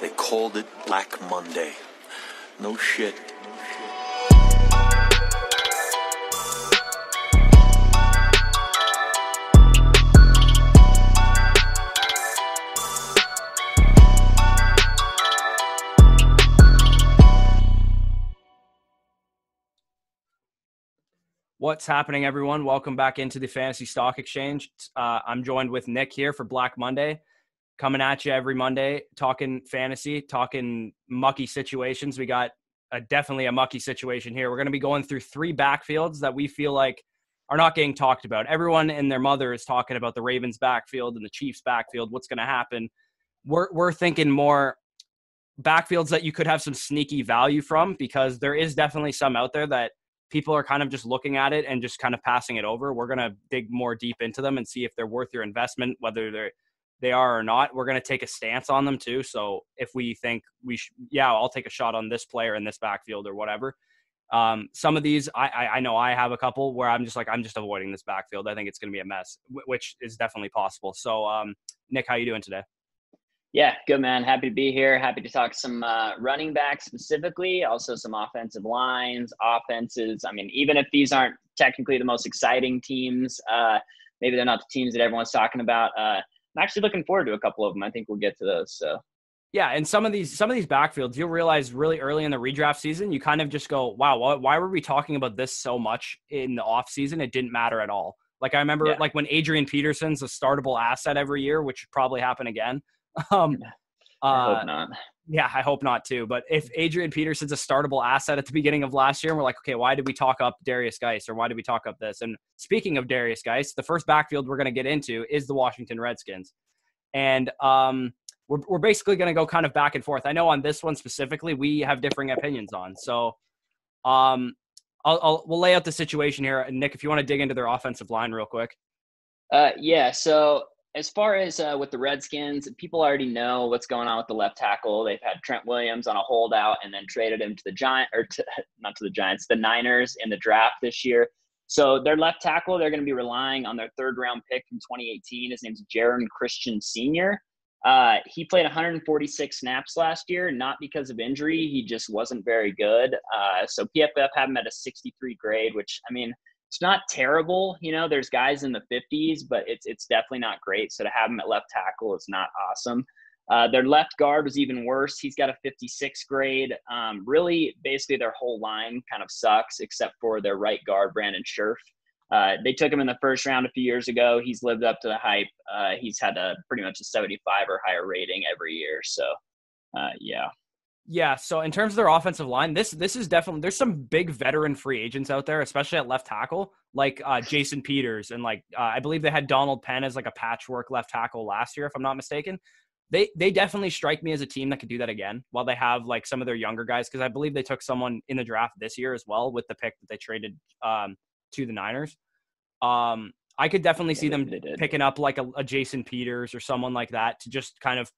They called it Black Monday. No shit. What's happening, everyone? Welcome back into the Fantasy Stock Exchange. Uh, I'm joined with Nick here for Black Monday, coming at you every Monday, talking fantasy, talking mucky situations. We got a, definitely a mucky situation here. We're going to be going through three backfields that we feel like are not getting talked about. Everyone and their mother is talking about the Ravens backfield and the Chiefs backfield. What's going to happen? We're we're thinking more backfields that you could have some sneaky value from because there is definitely some out there that people are kind of just looking at it and just kind of passing it over. We're going to dig more deep into them and see if they're worth your investment, whether they're they are or not. We're going to take a stance on them too. So if we think we, yeah, I'll take a shot on this player in this backfield or whatever. Um, some of these, I, I, I know I have a couple where I'm just like I'm just avoiding this backfield. I think it's going to be a mess, which is definitely possible. So, um, Nick, how you doing today? Yeah, good man. Happy to be here. Happy to talk some uh, running backs specifically, also some offensive lines, offenses. I mean, even if these aren't technically the most exciting teams, uh, maybe they're not the teams that everyone's talking about. Uh, I'm actually looking forward to a couple of them. I think we'll get to those. So. Yeah, and some of these some of these backfields, you'll realize really early in the redraft season, you kind of just go, "Wow, why, why were we talking about this so much in the off season? It didn't matter at all." Like I remember, yeah. like when Adrian Peterson's a startable asset every year, which probably happen again. Um, I hope uh, not. Yeah, I hope not too. But if Adrian Peterson's a startable asset at the beginning of last year, and we're like, okay, why did we talk up Derrius Guice or why did we talk up this? And speaking of Derrius Guice, the first backfield we're going to get into is the Washington Redskins. And um, we're, we're basically going to go kind of back and forth. I know on this one specifically, we have differing opinions on. So um, I'll, I'll, we'll lay out the situation here. Nick, if you want to dig into their offensive line real quick. Uh, yeah. So as far as uh, with the Redskins, people already know what's going on with the left tackle. They've had Trent Williams on a holdout and then traded him to the Giant or to, not to the Giants, the Niners in the draft this year. So their left tackle, they're going to be relying on their third round pick from 2018. His name's Geron Christian Sr. Uh, he played 146 snaps last year, not because of injury. He just wasn't very good. Uh, so PFF had him at a 63 grade, which I mean it's not terrible. You know, there's guys in the 50s, but it's it's definitely not great. So to have him at left tackle is not awesome. Uh, their left guard was even worse. He's got a 56 grade. Um, really, basically, their whole line kind of sucks except for their right guard, Brandon Scherff. Uh, they took him in the first round a few years ago. He's lived up to the hype. Uh, he's had a pretty much a 75 or higher rating every year. So, uh, yeah. Yeah, so in terms of their offensive line, this this is definitely there's some big veteran free agents out there, especially at left tackle, like uh, Jason Peters and like uh, I believe they had Donald Penn as like a patchwork left tackle last year, if I'm not mistaken. They they definitely strike me as a team that could do that again, while they have like some of their younger guys, because I believe they took someone in the draft this year as well with the pick that they traded um, to the Niners. Um, I could definitely yeah, see them picking up like a, a Jason Peters or someone like that to just kind of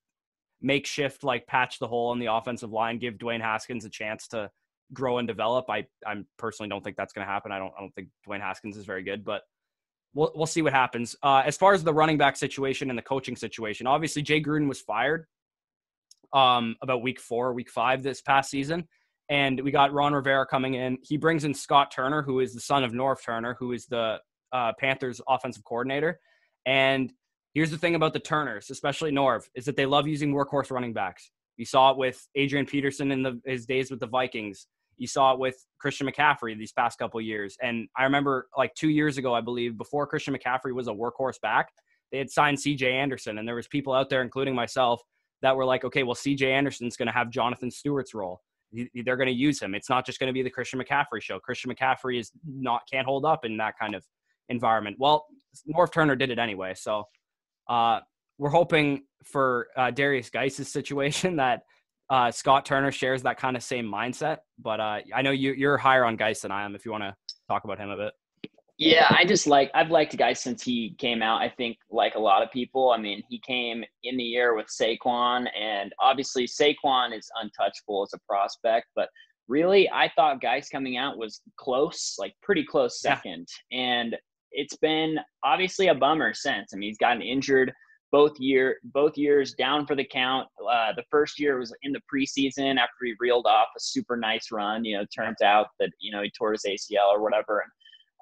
makeshift like patch the hole in the offensive line, give Dwayne Haskins a chance to grow and develop. I I personally don't think that's going to happen. I don't I don't think Dwayne Haskins is very good, but we'll we'll see what happens. Uh, as far as the running back situation and the coaching situation, obviously Jay Gruden was fired um, about week four, week five this past season. And we got Ron Rivera coming in. He brings in Scott Turner, who is the son of Norv Turner, who is the uh, Panthers offensive coordinator. And Here's the thing about the Turners, especially Norv, is that they love using workhorse running backs. You saw it with Adrian Peterson in the, his days with the Vikings. You saw it with Christian McCaffrey these past couple years. And I remember like two years ago, I believe, before Christian McCaffrey was a workhorse back, they had signed CJ Anderson. And there was people out there, including myself, that were like, okay, well, CJ Anderson's going to have Jonathan Stewart's role. They're going to use him. It's not just going to be the Christian McCaffrey show. Christian McCaffrey is not can't hold up in that kind of environment. Well, Norv Turner did it anyway. So uh, we're hoping for uh, Derrius Guice's situation that uh, Scott Turner shares that kind of same mindset. But uh, I know you, you're higher on Guice than I am. If you want to talk about him a bit. Yeah, I just like I've liked Guice since he came out. I think like a lot of people. I mean, he came in the year with Saquon, and obviously Saquon is untouchable as a prospect, but really I thought Guice coming out was close, like pretty close second. Yeah. And it's been obviously a bummer since. I mean, he's gotten injured both year both years down for the count. Uh, the first year was in the preseason after he reeled off a super nice run. You know, turns out that you know he tore his ACL or whatever.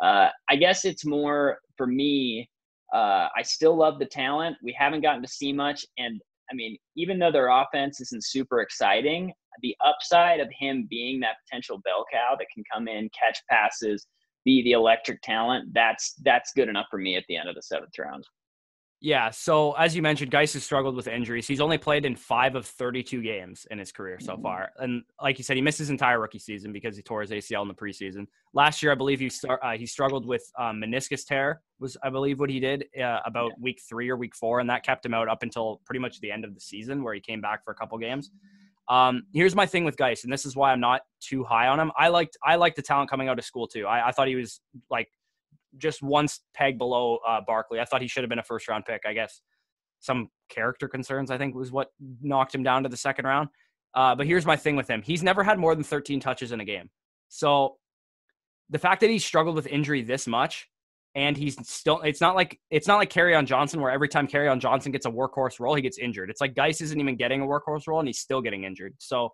Uh, I guess it's more for me. Uh, I still love the talent. We haven't gotten to see much, and I mean, even though their offense isn't super exciting, the upside of him being that potential bell cow that can come in, catch passes, be the electric talent, that's that's good enough for me at the end of the seventh round. Yeah. So as you mentioned, Guice has struggled with injuries. He's only played in five of 32 games in his career so mm-hmm. far, and like you said, he missed his entire rookie season because he tore his ACL in the preseason. Last year, I believe he start, uh, he struggled with um, meniscus tear was I believe what he did uh, about yeah. week three or week four, and that kept him out up until pretty much the end of the season, where he came back for a couple games. Um, here's my thing with Guice, and this is why I'm not too high on him. I liked I liked the talent coming out of school too. I, I thought he was like just one peg below uh, Barkley. I thought he should have been a first round pick. I guess some character concerns, I think, was what knocked him down to the second round. Uh, but here's my thing with him: he's never had more than 13 touches in a game. So the fact that he struggled with injury this much, and he's still it's not like it's not like carry Kerryon Johnson where every time carry Kerryon Johnson gets a workhorse role, he gets injured. It's like Guice isn't even getting a workhorse role, and he's still getting injured. So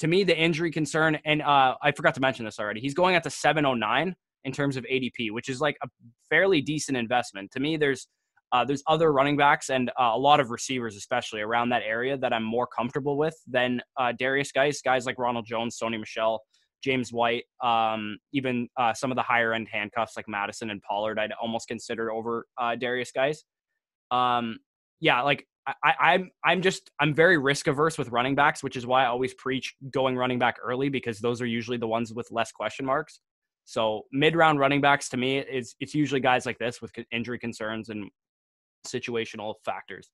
to me, the injury concern, and uh, I forgot to mention this already, he's going at the 709 in terms of ADP, which is like a fairly decent investment. To me, there's uh, there's other running backs and uh, a lot of receivers, especially around that area, that I'm more comfortable with than uh, Derrius Guice. Guys like Ronald Jones, Sony Michel, James White, um, even uh, some of the higher end handcuffs like Mattison and Pollard, I'd almost consider over uh, Derrius Guice. Um, yeah, like I, I'm I'm just I'm very risk averse with running backs, which is why I always preach going running back early because those are usually the ones with less question marks. So mid round running backs to me is it's usually guys like this with injury concerns and situational factors.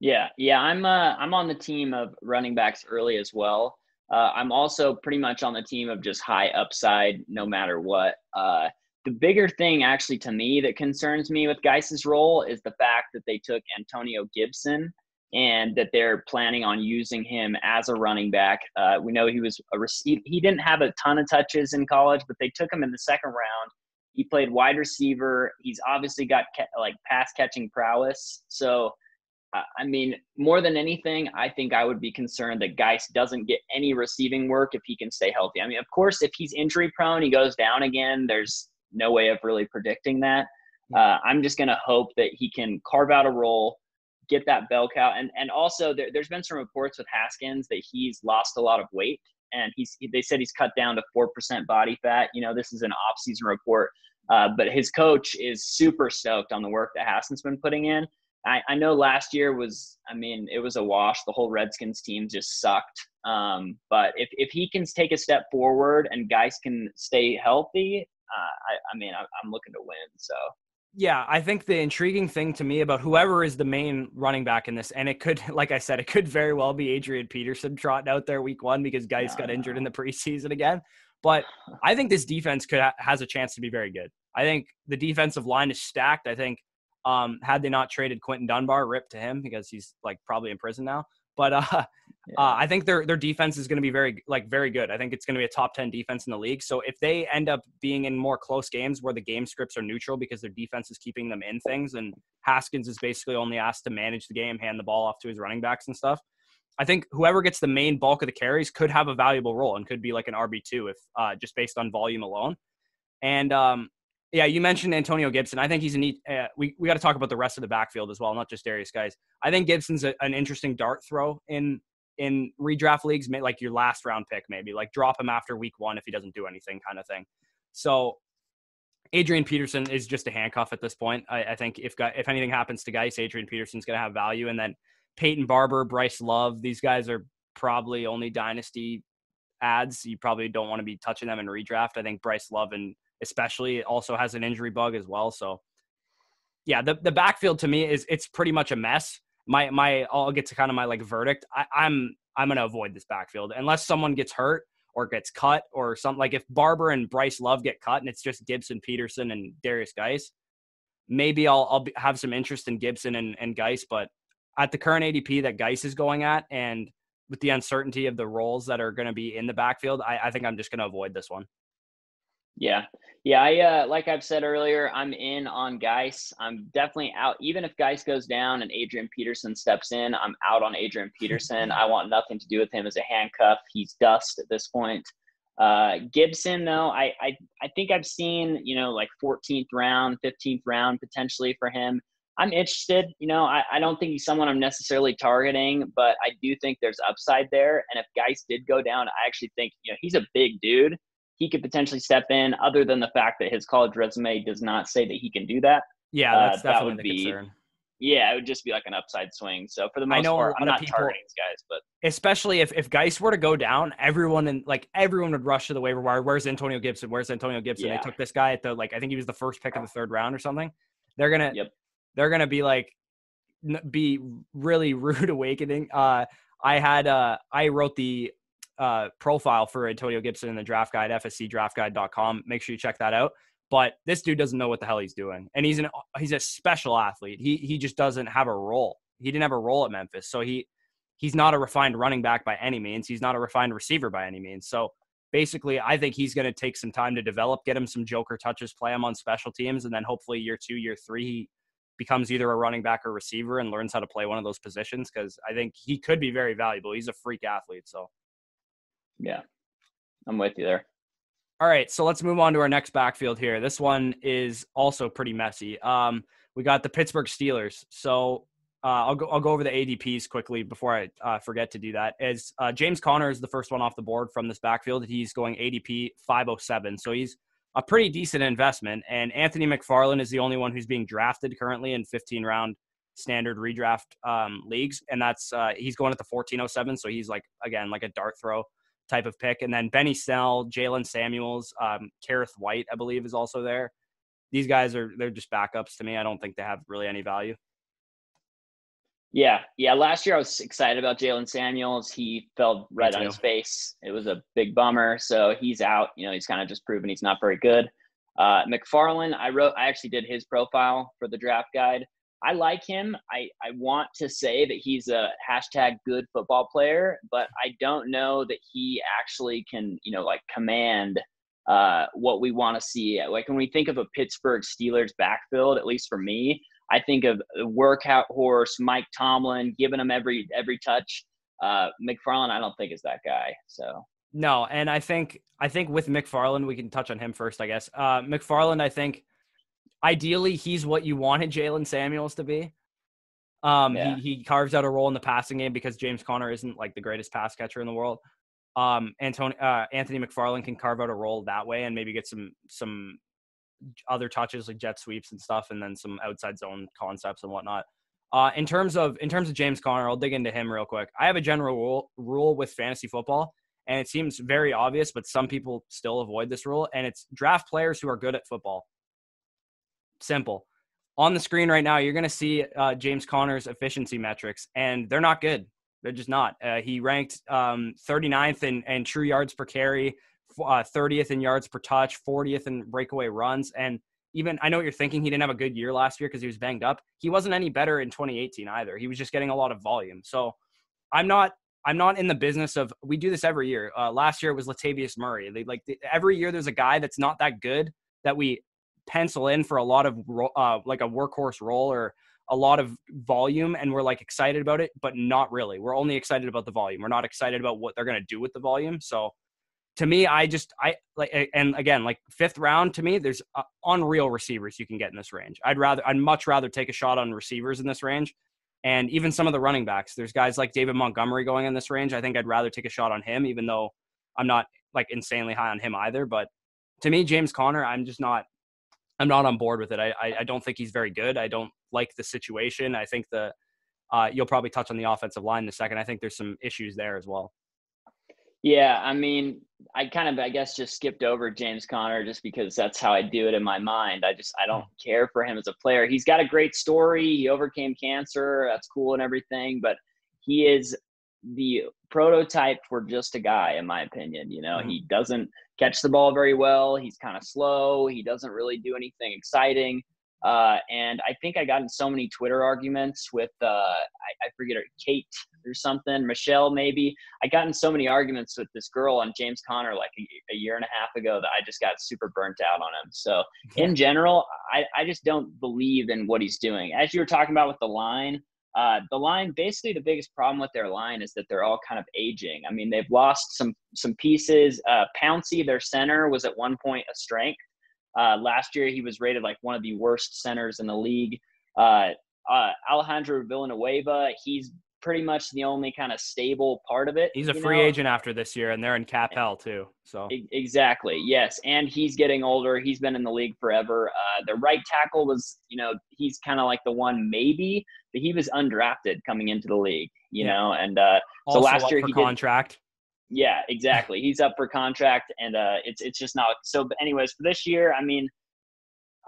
Yeah, yeah, I'm uh, I'm on the team of running backs early as well. Uh, I'm also pretty much on the team of just high upside, no matter what. Uh, the bigger thing, actually, to me that concerns me with Guice's role is the fact that they took Antonio Gibson and that they're planning on using him as a running back. Uh, we know he was a receiver. He didn't have a ton of touches in college, but they took him in the second round. He played wide receiver. He's obviously got ca- like pass catching prowess. So, I mean, more than anything, I think I would be concerned that Guice doesn't get any receiving work if he can stay healthy. I mean, of course, if he's injury prone, he goes down again. There's no way of really predicting that. Uh, I'm just going to hope that he can carve out a role get that bell cow. And and also there, has been some reports with Haskins that he's lost a lot of weight, and he's they said he's cut down to four percent body fat. You know, this is an off season report, uh, but his coach is super stoked on the work that Haskins been putting in. I, I know last year was, I mean, it was a wash. The whole Redskins team just sucked. Um, but if, if he can take a step forward and Guice can stay healthy, uh, I, I mean, I, I'm looking to win. So yeah, I think the intriguing thing to me about whoever is the main running back in this, and it could, like I said, it could very well be Adrian Peterson trotting out there week one because Guice got injured in the preseason again. But I think this defense could ha- has a chance to be very good. I think the defensive line is stacked. I think um, had they not traded Quinton Dunbar, rip to him because he's like probably in prison now. But uh, yeah. uh, I think their their defense is going to be very like very good. I think it's going to be a top ten defense in the league. So if they end up being in more close games where the game scripts are neutral because their defense is keeping them in things, and Haskins is basically only asked to manage the game, hand the ball off to his running backs and stuff. I think whoever gets the main bulk of the carries could have a valuable role and could be like an RB two if uh, just based on volume alone. And um, yeah, you mentioned Antonio Gibson. I think he's a neat. Uh, we we got to talk about the rest of the backfield as well, not just Derrius Guice. I think Gibson's a, an interesting dart throw in in redraft leagues, like your last round pick, maybe like drop him after week one if he doesn't do anything, kind of thing. So Adrian Peterson is just a handcuff at this point. I, I think if if anything happens to Guice, Adrian Peterson's going to have value, and then Peyton Barber, Bryce Love, these guys are probably only dynasty ads. You probably don't want to be touching them in redraft. I think Bryce Love and especially it also has an injury bug as well. So yeah, the, the backfield to me is it's pretty much a mess. My my I'll get to kind of my like verdict. I, I'm I'm gonna avoid this backfield unless someone gets hurt or gets cut or something like if Barber and Bryce Love get cut and it's just Gibson, Peterson, and Derrius Guice, maybe I'll I'll have some interest in Gibson and, and Guice, but at the current ADP that Guice is going at and with the uncertainty of the roles that are going to be in the backfield, I, I think I'm just going to avoid this one. Yeah. Yeah, I uh, like I've said earlier, I'm in on Guice. I'm definitely out. Even if Guice goes down and Adrian Peterson steps in, I'm out on Adrian Peterson. I want nothing to do with him as a handcuff. He's dust at this point. Uh, Gibson, though, I, I I think I've seen you know like 14th round, 15th round potentially for him. I'm interested. You know, I, I don't think he's someone I'm necessarily targeting, but I do think there's upside there. And if Guice did go down, I actually think you know he's a big dude he could potentially step in, other than the fact that his college resume does not say that he can do that. Yeah, that's uh, definitely that would be, concern. Yeah, it would just be like an upside swing. So for the most part, I'm not people, targeting these guys, but especially if if Guice were to go down, everyone in like everyone would rush to the waiver wire. Where's Antonio Gibson? Where's Antonio Gibson? Yeah. They took this guy at the like I think he was the first pick of the third round or something. They're gonna yep. they're gonna be like be really rude awakening. Uh, I had uh I wrote the uh, profile for Antonio Gibson in the draft guide, fsedraftguide.com. Make sure you check that out. But this dude doesn't know what the hell he's doing, and he's an he's a special athlete. He he just doesn't have a role. He didn't have a role at Memphis, so he he's not a refined running back by any means. He's not a refined receiver by any means. So basically, I think he's going to take some time to develop, get him some joker touches, play him on special teams, and then hopefully year two, year three, he becomes either a running back or receiver and learns how to play one of those positions because I think he could be very valuable. He's a freak athlete. So yeah, I'm with you there. All right, so let's move on to our next backfield here. This one is also pretty messy. Um, we got the Pittsburgh Steelers. So uh, I'll go. I'll go over the ADPs quickly before I uh, forget to do that. As uh, James Conner is the first one off the board from this backfield. He's going ADP 507. So he's a pretty decent investment. And Anthony McFarland is the only one who's being drafted currently in 15 round standard redraft um, leagues, and that's uh, he's going at the 1407. So he's like again like a dart throw type of pick. And then Benny Snell, Jaylen Samuels, um, Kerrith Whyte, I believe, is also there. These guys are they're just backups to me. I don't think they have really any value. Yeah, yeah. Last year I was excited about Jaylen Samuels. He fell right on his face. It was a big bummer. So he's out. You know, he's kind of just proven he's not very good. Uh, McFarland, I wrote, I actually did his profile for the draft guide. I like him. I, I want to say that he's a hashtag good football player, but I don't know that he actually can, you know, like command uh, what we want to see. Like when we think of a Pittsburgh Steelers backfield, at least for me, I think of workout horse, Mike Tomlin, giving him every every touch. Uh, McFarland, I don't think is that guy. So no, and I think I think with McFarland, we can touch on him first, I guess. Uh, McFarland, I think ideally he's what you wanted Jaylen Samuels to be. Um, yeah. he, he carves out a role in the passing game because James Conner isn't like the greatest pass catcher in the world. Um, Anthony, uh, Anthony McFarland can carve out a role that way and maybe get some some other touches like jet sweeps and stuff, and then some outside zone concepts and whatnot. Uh, in terms of in terms of James Conner, I'll dig into him real quick. I have a general rule rule with fantasy football, and it seems very obvious, but some people still avoid this rule, and it's draft players who are good at football. Simple. On the screen right now, you're going to see uh, James Conner's efficiency metrics, and they're not good. They're just not. Uh, he ranked um, 39th in, in true yards per carry, uh, 30th in yards per touch, 40th in breakaway runs. And even, I know what you're thinking, he didn't have a good year last year because he was banged up. He wasn't any better in 2018 either. He was just getting a lot of volume. So I'm not I'm not in the business of we do this every year. Uh, last year it was Latavius Murray. They, like every year there's a guy that's not that good that we pencil in for a lot of uh, like a workhorse role or a lot of volume and we're like excited about it but not really. We're only excited about the volume. We're not excited about what they're going to do with the volume. So to me i just i like and again like fifth round to me there's uh, unreal receivers you can get in this range. I'd rather i'd much rather take a shot on receivers in this range and even some of the running backs. There's guys like david montgomery going in this range. I think i'd rather take a shot on him even though i'm not like insanely high on him either. But to me james conner i'm just not I'm not on board with it. I, I, I don't think he's very good. I don't like the situation. I think the uh, you'll probably touch on the offensive line in a second. I think there's some issues there as well. Yeah, I mean, I kind of, I guess, just skipped over James Conner just because that's how I do it in my mind. I just, I don't hmm. care for him as a player. He's got a great story. He overcame cancer. That's cool and everything, but he is the prototype for just a guy, in my opinion. You know, mm-hmm. he doesn't catch the ball very well. He's kind of slow. He doesn't really do anything exciting. Uh, and I think I got in so many Twitter arguments with, uh, I, I, forget her, Kate or something, Michelle maybe. I got in so many arguments with this girl on James Conner like a, a year and a half ago that I just got super burnt out on him. So in general, I, I just don't believe in what he's doing. As you were talking about with the line, uh, the line basically the biggest problem with their line is that they're all kind of aging. I mean, they've lost some some pieces. Uh, Pouncey, their center, was at one point a strength. Uh, last year, he was rated like one of the worst centers in the league. Uh, uh, Alejandro Villanueva, he's pretty much the only kind of stable part of it. He's a free know? agent after this year, and they're in cap hell too. So exactly, yes, and he's getting older. He's been in the league forever. Uh, the right tackle was, you know, he's kind of like the one maybe, he was undrafted coming into the league, you yeah. know, and uh, so last year he contract. Did, yeah, exactly. He's up for contract, and uh, it's it's just not so. But anyways, for this year, I mean,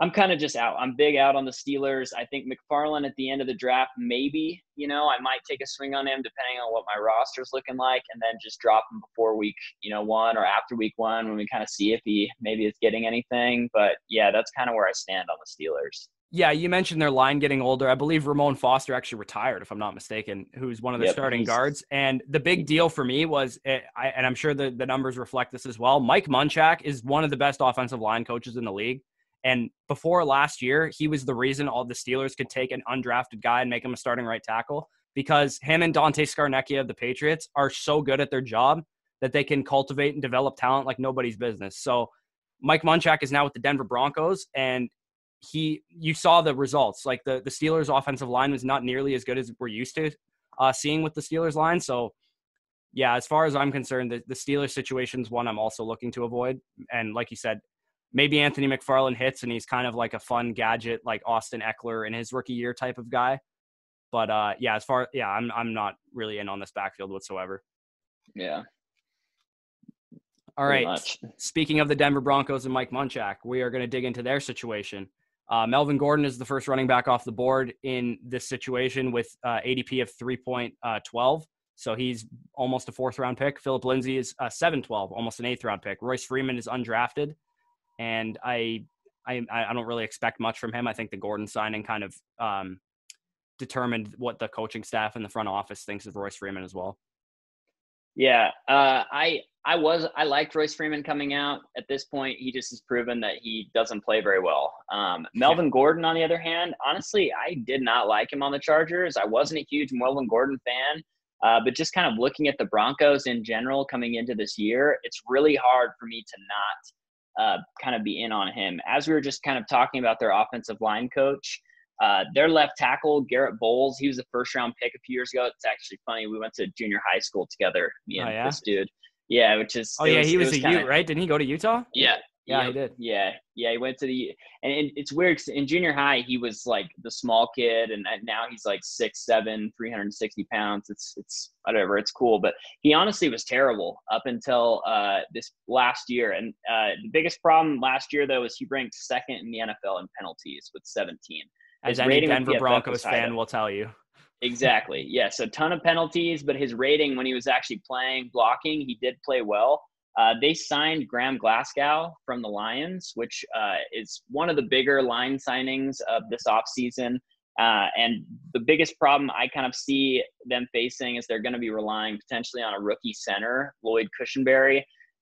I'm kind of just out. I'm big out on the Steelers. I think McFarland at the end of the draft, maybe you know, I might take a swing on him depending on what my roster's looking like, and then just drop him before week you know one or after week one when we kind of see if he maybe is getting anything. But yeah, that's kind of where I stand on the Steelers. Yeah, you mentioned their line getting older. I believe Ramon Foster actually retired, if I'm not mistaken, who's one of the yep, starting guards. And the big deal for me was, eh, and I'm sure the, the numbers reflect this as well. Mike Munchak is one of the best offensive line coaches in the league. And before last year, he was the reason all the Steelers could take an undrafted guy and make him a starting right tackle because him and Dante Scarnecchia of the Patriots are so good at their job that they can cultivate and develop talent like nobody's business. So Mike Munchak is now with the Denver Broncos, and he you saw the results. Like the the Steelers' offensive line was not nearly as good as we're used to uh, seeing with the Steelers line. So yeah, as far as I'm concerned, the, the Steelers situation is one I'm also looking to avoid. And like you said, maybe Anthony McFarland hits and he's kind of like a fun gadget like Austin Ekeler in his rookie year type of guy. But uh, yeah, as far yeah, I'm I'm not really in on this backfield whatsoever. Yeah. All right. Speaking of the Denver Broncos and Mike Munchak, we are going to dig into their situation. Uh, Melvin Gordon is the first running back off the board in this situation with uh, ADP of 3.12. Uh, so he's almost a fourth round pick. Phillip Lindsay is uh, 712, almost an eighth round pick. Royce Freeman is undrafted. And I, I, I don't really expect much from him. I think the Gordon signing kind of um, determined what the coaching staff and the front office thinks of Royce Freeman as well. Yeah, uh, I I was I liked Royce Freeman coming out. At this point, he just has proven that he doesn't play very well. Um, Melvin yeah. Gordon, on the other hand, honestly, I did not like him on the Chargers. I wasn't a huge Melvin Gordon fan, uh, but just kind of looking at the Broncos in general coming into this year, it's really hard for me to not uh, kind of be in on him. As we were just kind of talking about their offensive line coach. Uh, their left tackle, Garett Bolles, he was a first round pick a few years ago. It's actually funny. We went to junior high school together, me and oh, yeah? this dude. Yeah, which is. Oh yeah, was, he was, was a kinda, Ute, right? Didn't he go to Utah? Yeah. Yeah, he did. Yeah, yeah, he went to the and it's weird. in junior high, he was like the small kid, and now he's like six seven, 360 pounds. It's it's whatever. It's cool, but he honestly was terrible up until uh, this last year. And uh, the biggest problem last year though was he ranked second in the NFL in penalties with 17. As any Denver Broncos fan will tell you. Exactly. Yes, a ton of penalties, but his rating when he was actually playing blocking, he did play well. Uh, they signed Graham Glasgow from the Lions, which uh, is one of the bigger line signings of this offseason. Uh, and the biggest problem I kind of see them facing is they're going to be relying potentially on a rookie center, Lloyd Cushenberry.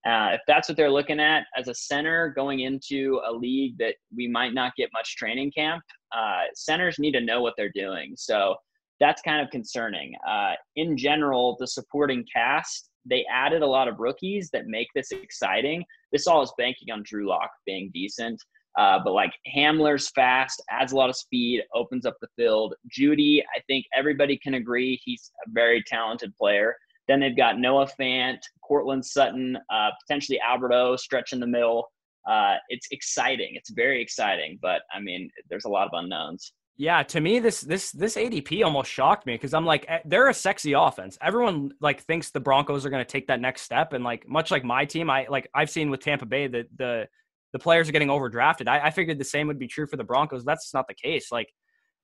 Uh, if that's what they're looking at as a center going into a league that we might not get much training camp, uh, centers need to know what they're doing. So that's kind of concerning. Uh, in general, the supporting cast, they added a lot of rookies that make this exciting. This all is banking on Drew Lock being decent. Uh, but like Hamler's fast, adds a lot of speed, opens up the field. Jeudy, I think everybody can agree he's a very talented player. Then they've got Noah Fant, Courtland Sutton, uh, potentially Alberto stretching the middle. Uh, it's exciting. It's very exciting, but I mean, there's a lot of unknowns. Yeah, to me, this this this ADP almost shocked me because I'm like, eh, they're a sexy offense. Everyone like thinks the Broncos are going to take that next step, and like much like my team, I like I've seen with Tampa Bay that the the players are getting overdrafted. I, I figured the same would be true for the Broncos. That's not the case. Like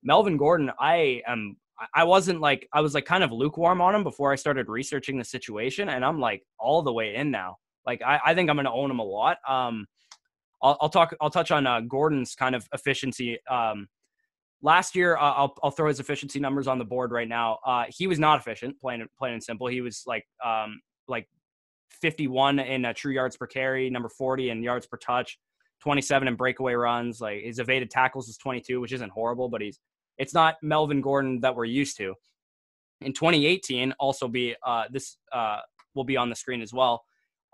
Melvin Gordon, I am I wasn't like I was like kind of lukewarm on him before I started researching the situation, and I'm like all the way in now. Like I, I think I'm going to own him a lot. Um, I'll, I'll talk. I'll touch on uh, Gordon's kind of efficiency. Um, last year, uh, I'll I'll throw his efficiency numbers on the board right now. Uh, he was not efficient, plain plain and simple. He was like um like 51 in uh, true yards per carry, number 40 in yards per touch, 27 in breakaway runs. Like his evaded tackles is 22, which isn't horrible, but he's it's not Melvin Gordon that we're used to. In 2018, also be uh, this uh, will be on the screen as well.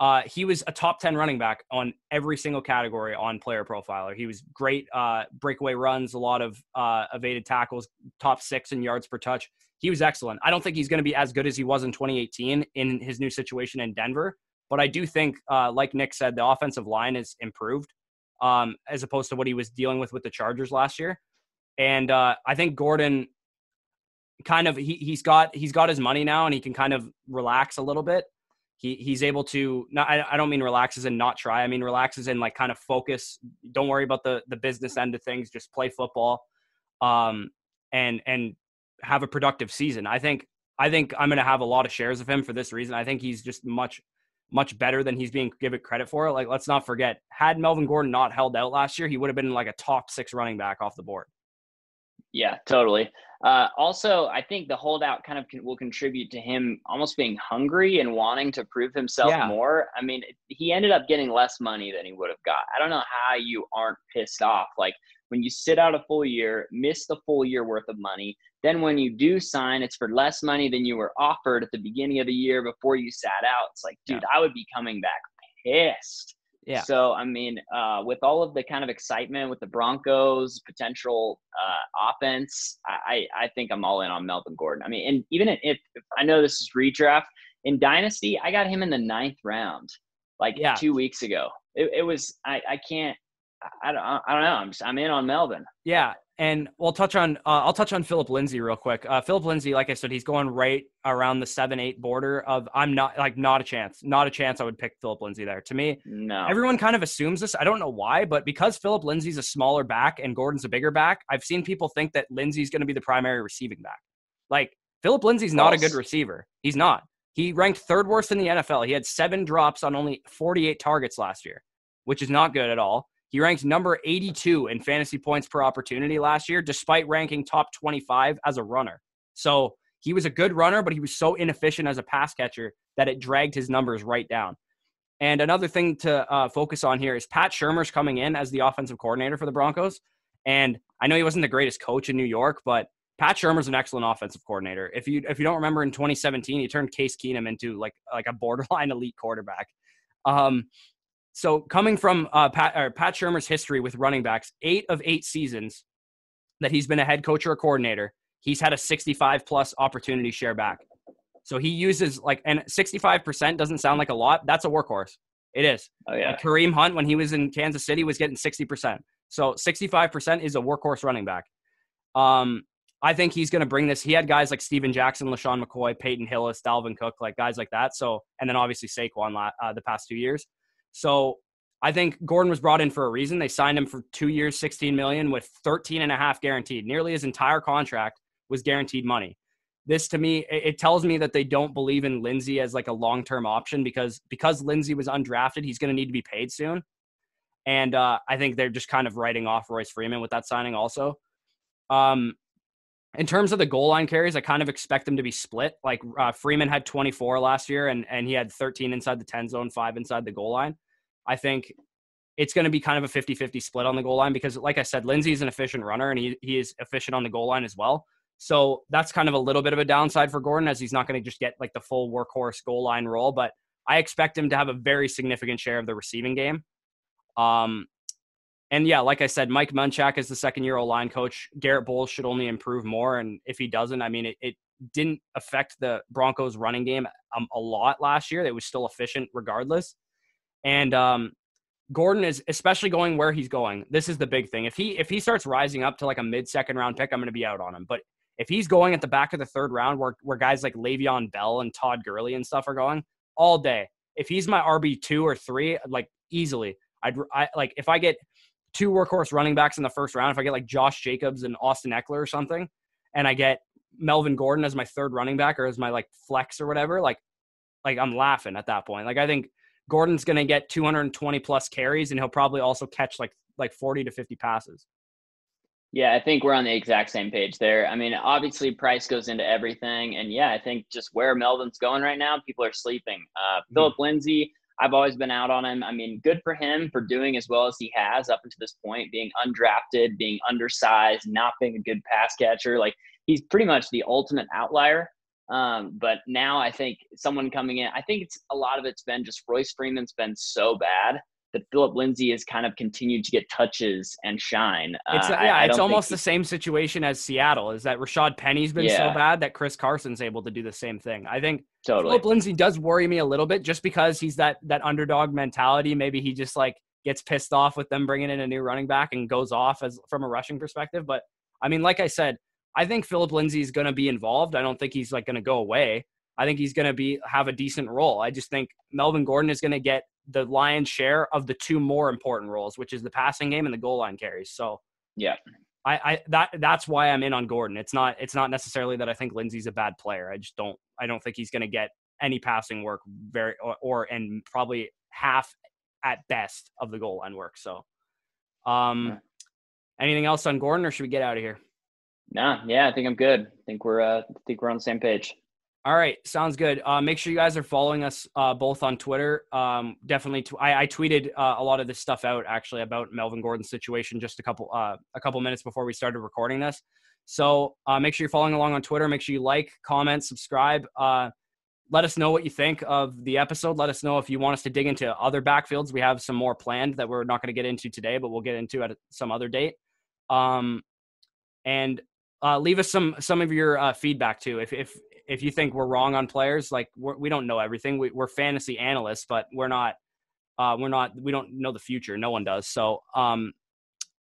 Uh, he was a top 10 running back on every single category on player profiler. He was great uh, breakaway runs, a lot of uh, evaded tackles, top six in yards per touch. He was excellent. I don't think he's going to be as good as he was in 2018 in his new situation in Denver, but I do think, uh, like Nick said, the offensive line is improved um, as opposed to what he was dealing with with the Chargers last year. And uh, I think Gordon kind of he, he's got he's got his money now and he can kind of relax a little bit he he's able to not I, I don't mean relaxes and not try. I mean relaxes and like kind of focus. Don't worry about the the business end of things. Just play football um and and have a productive season. I think i think i'm to have a lot of shares of him for this reason. I think he's just much much better than he's being given credit for. Like let's not forget had melvin gordon not held out last year he would have been like a top six running back off the board yeah, totally. Uh, also, I think the holdout kind of can, will contribute to him almost being hungry and wanting to prove himself yeah. more. I mean, he ended up getting less money than he would have got. I don't know how you aren't pissed off. Like when you sit out a full year, miss the full year worth of money, then when you do sign, it's for less money than you were offered at the beginning of the year before you sat out. It's like, dude, yeah. I would be coming back pissed. Yeah. So I mean, uh, with all of the kind of excitement with the Broncos potential uh, offense, I, I think I'm all in on Melvin Gordon. I mean, and even if, if I know this is redraft in Dynasty, I got him in the ninth round, like yeah. two weeks ago. It, it was I, I can't I don't I don't know I'm just, I'm in on Melvin. Yeah, and we'll touch on uh, I'll touch on Phillip Lindsay real quick. Uh, Phillip Lindsay, like I said, he's going right around the seven eight border of I'm not like not a chance, not a chance. I would pick Philip Lindsay there. To me, no. Everyone kind of assumes this. I don't know why, but because Phillip Lindsay's a smaller back and Gordon's a bigger back, I've seen people think that Lindsay's going to be the primary receiving back. Like Phillip Lindsay's not a good receiver. He's not. He ranked third worst in the NFL. He had seven drops on only 48 targets last year, which is not good at all. He ranked number 82 in fantasy points per opportunity last year, despite ranking top 25 as a runner. So he was a good runner, but he was so inefficient as a pass catcher that it dragged his numbers right down. And another thing to uh, focus on here is Pat Shurmur's coming in as the offensive coordinator for the Broncos. And I know he wasn't the greatest coach in New York, but Pat Shurmur's an excellent offensive coordinator. If you if you don't remember in 2017, he turned Case Keenum into like like a borderline elite quarterback. Um, so coming from uh, Pat, Pat Shurmur's history with running backs, eight of eight seasons that he's been a head coach or a coordinator, he's had a 65 plus opportunity share back. So he uses like, and 65% doesn't sound like a lot. That's a workhorse. It is. Oh, yeah. Like Kareem Hunt, when he was in Kansas City, was getting 60%. So 65% is a workhorse running back. Um, I think he's going to bring this. He had guys like Steven Jackson, LeSean McCoy, Peyton Hillis, Dalvin Cook, like guys like that. So, and then obviously Saquon uh, the past two years. So I think Gordon was brought in for a reason. They signed him for two years, 16 million with 13 and a half guaranteed. Nearly his entire contract was guaranteed money. This to me, it tells me that they don't believe in Lindsay as like a long-term option because because Lindsay was undrafted, he's going to need to be paid soon. And uh, I think they're just kind of writing off Royce Freeman with that signing also. Um, in terms of the goal line carries, I kind of expect them to be split. Like uh, Freeman had 24 last year, and and he had 13 inside the 10 zone, five inside the goal line. I think it's going to be kind of a 50 50 split on the goal line because, like I said, Lindsay's an efficient runner and he, he is efficient on the goal line as well. So that's kind of a little bit of a downside for Gordon as he's not going to just get like the full workhorse goal line role, but I expect him to have a very significant share of the receiving game. Um, and yeah, like I said, Mike Munchak is the second year old line coach. Garett Bolles should only improve more. And if he doesn't, I mean, it, it didn't affect the Broncos running game um, a lot last year. They was still efficient regardless. And um, Gordon is especially going where he's going. This is the big thing. If he if he starts rising up to like a mid second round pick, I'm going to be out on him. But if he's going at the back of the third round, where where guys like Le'Veon Bell and Todd Gurley and stuff are going all day, if he's my RB two or three, like easily, I'd I, like if I get two workhorse running backs in the first round, if I get like Josh Jacobs and Austin Ekeler or something, and I get Melvin Gordon as my third running back or as my like flex or whatever, like like I'm laughing at that point. Like I think Gordon's going to get 220 plus carries, and he'll probably also catch like like 40 to 50 passes. Yeah, I think we're on the exact same page there. I mean, obviously, price goes into everything, and yeah, I think just where Melvin's going right now, people are sleeping. Uh, mm-hmm. Phillip Lindsay, I've always been out on him. I mean, good for him for doing as well as he has up until this point, being undrafted, being undersized, not being a good pass catcher. Like he's pretty much the ultimate outlier. Um, but now I think someone coming in, I think it's a lot of it's been just Royce Freeman's been so bad that Phillip Lindsay has kind of continued to get touches and shine. It's, uh, yeah, I, I it's almost the same situation as Seattle. Is that Rashaad Penny's been yeah. so bad that Chris Carson's able to do the same thing. I think totally. Phillip Lindsay does worry me a little bit just because he's that that underdog mentality. Maybe he just like gets pissed off with them bringing in a new running back and goes off as from a rushing perspective. But I mean, like I said, I think Phillip Lindsay is going to be involved. I don't think he's like going to go away. I think he's going to be have a decent role. I just think Melvin Gordon is going to get the lion's share of the two more important roles, which is the passing game and the goal line carries. So yeah, I, I that that's why I'm in on Gordon. It's not it's not necessarily that I think Lindsay's a bad player. I just don't I don't think he's going to get any passing work very or, or and probably half at best of the goal line work. So, um, anything else on Gordon, or should we get out of here? Nah, yeah, I think I'm good. I think we're uh, I think we're on the same page. All right, sounds good. Uh, make sure you guys are following us uh, both on Twitter. Um, definitely, I tweeted uh, a lot of this stuff out actually about Melvin Gordon's situation just a couple uh, a couple minutes before we started recording this. So uh, make sure you're following along on Twitter. Make sure you like, comment, subscribe. Uh, let us know what you think of the episode. Let us know if you want us to dig into other backfields. We have some more planned that we're not going to get into today, but we'll get into at some other date. Um, and uh, leave us some some of your uh, feedback too. If if if you think we're wrong on players, like we're, we do not know everything. We, are fantasy analysts, but we're not. Uh, we're not. We don't know the future. No one does. So, um,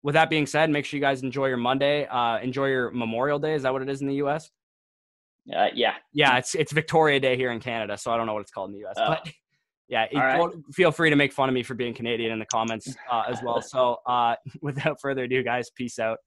with that being said, make sure you guys enjoy your Monday. Uh, enjoy your Memorial Day. Is that what it is in the U.S.? Uh, yeah. Yeah, it's it's Victoria Day here in Canada, so I don't know what it's called in the U.S. Oh. But yeah, right. feel free to make fun of me for being Canadian in the comments uh, as well. So, uh, without further ado, guys, peace out.